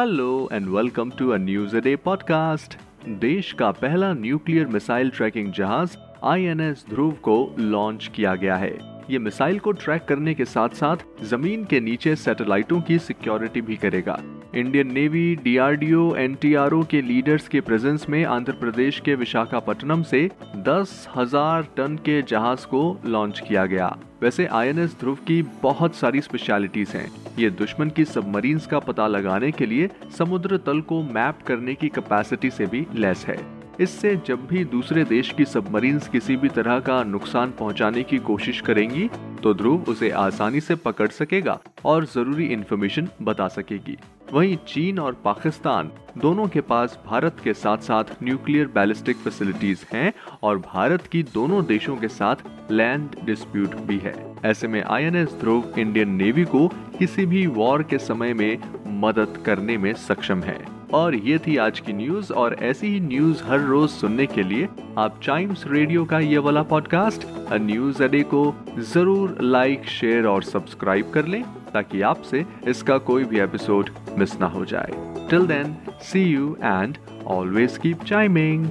Hello and welcome to a news a day podcast देश का पहला न्यूक्लियर मिसाइल ट्रैकिंग जहाज़ आईएनएस ध्रुव को लॉन्च किया गया है। ये मिसाइल को ट्रैक करने के साथ साथ ज़मीन के नीचे सैटेलाइटों की सिक्योरिटी भी करेगा। इंडियन नेवी, डीआरडीओ, एनटीआरओ के लीडर्स के प्रेजेंस में आंध्र प्रदेश के विशाखापट्टनम से दस हज़ार टन के जहाज़ को लॉन्च किया गया। वैसे आईएनएस ध्रुव की बहुत सारी स्पेशलिटीज हैं। ये दुश्मन की सबमरीन्स का पता लगाने के लिए समुद्र तल को मैप करने की कैपेसिटी से भी लेस है। इससे जब भी दूसरे देश की सबमरीन्स किसी भी तरह का नुकसान पहुँचाने की कोशिश करेंगी तो ध्रुव उसे आसानी से पकड़ सकेगा और ज़रूरी इंफॉर्मेशन बता सकेगी। वहीं चीन और पाकिस्तान दोनों के पास भारत के साथ साथ न्यूक्लियर बैलिस्टिक फैसिलिटीज़ हैं और भारत की दोनों देशों के साथ लैंड डिस्प्यूट भी है। ऐसे में आईएनएस ध्रुव इंडियन नेवी को किसी भी वॉर के समय में मदद करने में सक्षम है। और ये थी आज की न्यूज़ और ऐसी ही न्यूज़ हर रोज सुनने के लिए आप टाइम्स रेडियो का ये वाला पॉडकास्ट न्यूज़ अडे को ज़रूर लाइक शेयर और सब्सक्राइब कर लें ताकि आपसे इसका कोई भी एपिसोड मिस ना हो जाए। Till then see you and always keep chiming